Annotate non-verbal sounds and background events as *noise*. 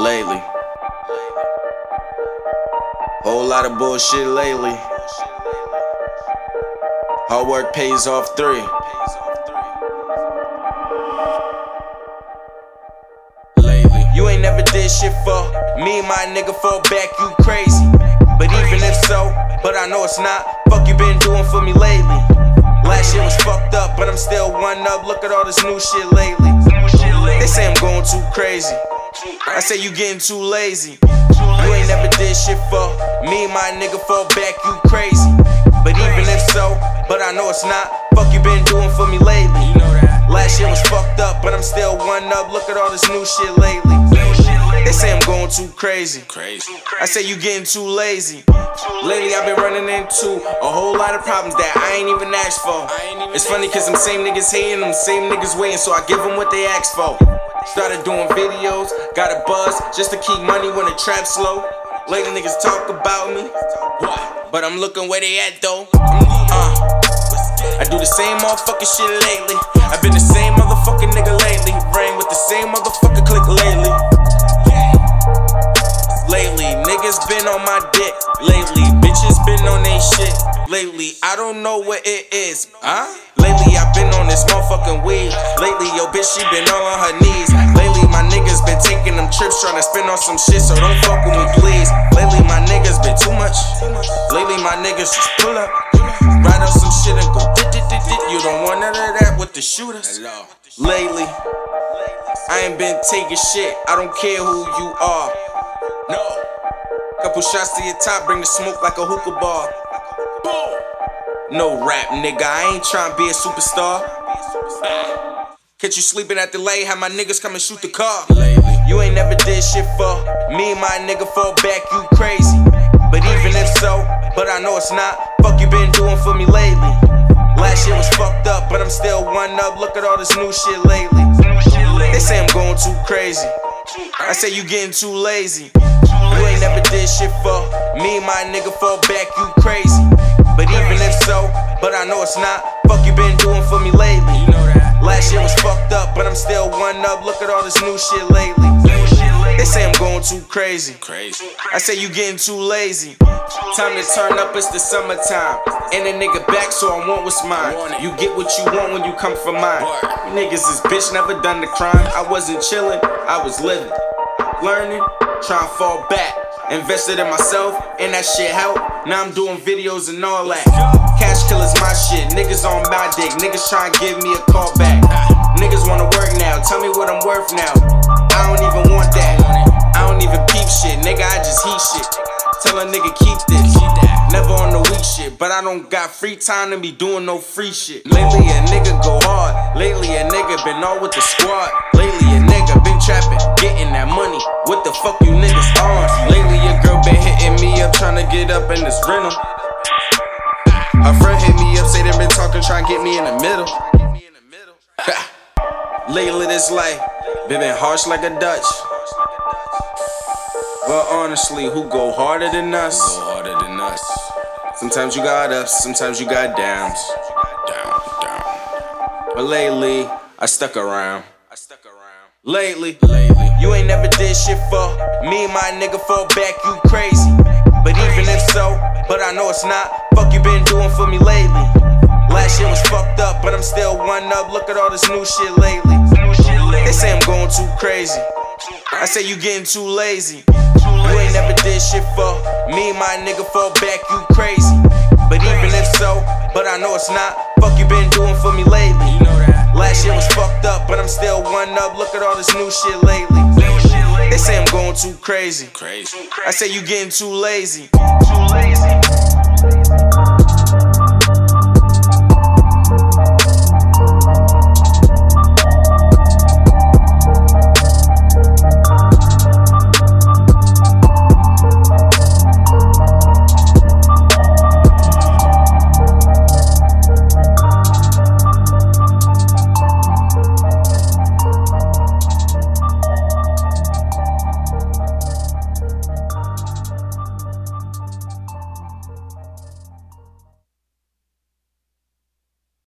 lately. Whole lot of bullshit lately. Hard work pays off three. Lately. You ain't never did shit for me my nigga fall back, you crazy. But even if so, but I know it's not. Fuck you been doing for me lately. Last year was fucked up, but I'm still one up. Look at all this new shit lately. They say I'm going too crazy. I say you getting too lazy. You ain't never did shit for me and my nigga fall back, you crazy. But even if so, but I know it's not. Fuck you been doing for me lately. Last year was fucked up, but I'm still one up. Look at all this new shit lately. They say I'm going too crazy. Crazy. I say you getting too lazy. Lately I've been running into a whole lot of problems that I ain't even asked for. It's funny cause them same niggas hating, them same niggas waiting, so I give them what they asked for. Started doing videos, got a buzz just to keep money when the trap slow. Lately niggas talk about me, but I'm looking where they at though. Uh, I do the same motherfucking shit lately. I've been the same shit. Lately, I don't know what it is. Huh? Lately, I've been on this motherfucking weed. Lately, yo bitch, she been all on her knees. Lately, my niggas been taking them trips, trying to spend on some shit, so don't fuck with me, please. Lately, my niggas been too much. Lately, my niggas just pull up. Ride on some shit and go dit dit dit dit. You don't want none of that with the shooters. Lately, I ain't been taking shit. I don't care who you are. No. Couple shots to your top, bring the smoke like a hookah bar. No rap, nigga. I ain't tryna be a superstar. Catch you sleeping at the lay, have my niggas come and shoot the car. You ain't never did shit for me my nigga fall back, you crazy. But even if so, but I know it's not. Fuck you been doing for me lately. Last year was fucked up, but I'm still one up. Look at all this new shit lately. They say I'm going too crazy. I say you getting too lazy. You ain't never did shit for me my nigga fall back, you crazy. But even if so, but I know it's not. Fuck you been doing for me lately. Last year was fucked up, but I'm still one up. Look at all this new shit lately. They say I'm going too crazy. Crazy. I say you getting too lazy. Time to turn up, it's the summertime. And a nigga back, so I want what's mine. You get what you want when you come for mine. You niggas is bitch, never done the crime. I wasn't chillin', I was living. Learning, trying to fall back. Invested in myself, and that shit helped. Now I'm doing videos and all that. Cash killers my shit, niggas on my dick. Niggas trying to give me a call back. Niggas wanna work now, tell me what I'm worth now. I don't even want that. I don't even peep shit, nigga, I just heat shit. Tell a nigga keep this. Never on the weak shit, but I don't got free time to be doing no free shit. Lately a nigga go hard. Lately a nigga been all with the squad. Lately a nigga been trapping, getting that money. What the fuck you trying to get up in this rental. Her friend hit me up, say they been talking, trying to get me in the middle. *laughs* Lately this life been been harsh like a Dutch. But honestly, who go harder than us? Go harder than us. Sometimes you got ups, sometimes you got downs. Down, down. But lately, I stuck around. I stuck around. Lately, Lately. you ain't never did shit for me and my nigga fall back, you crazy. I know it's not. Fuck you been doing for me lately. Last year was fucked up, but I'm still one up. Look at all this new shit lately. They say I'm going too crazy. I say you getting too lazy. You ain't never did shit for me my nigga fall back, you crazy. But even if so, but I know it's not. Fuck you been doing for me lately. You know that. Last year was fucked up, but I'm still one up. Look at all this new shit lately. They say I'm going too crazy. Crazy. I say you getting too lazy. too lazy.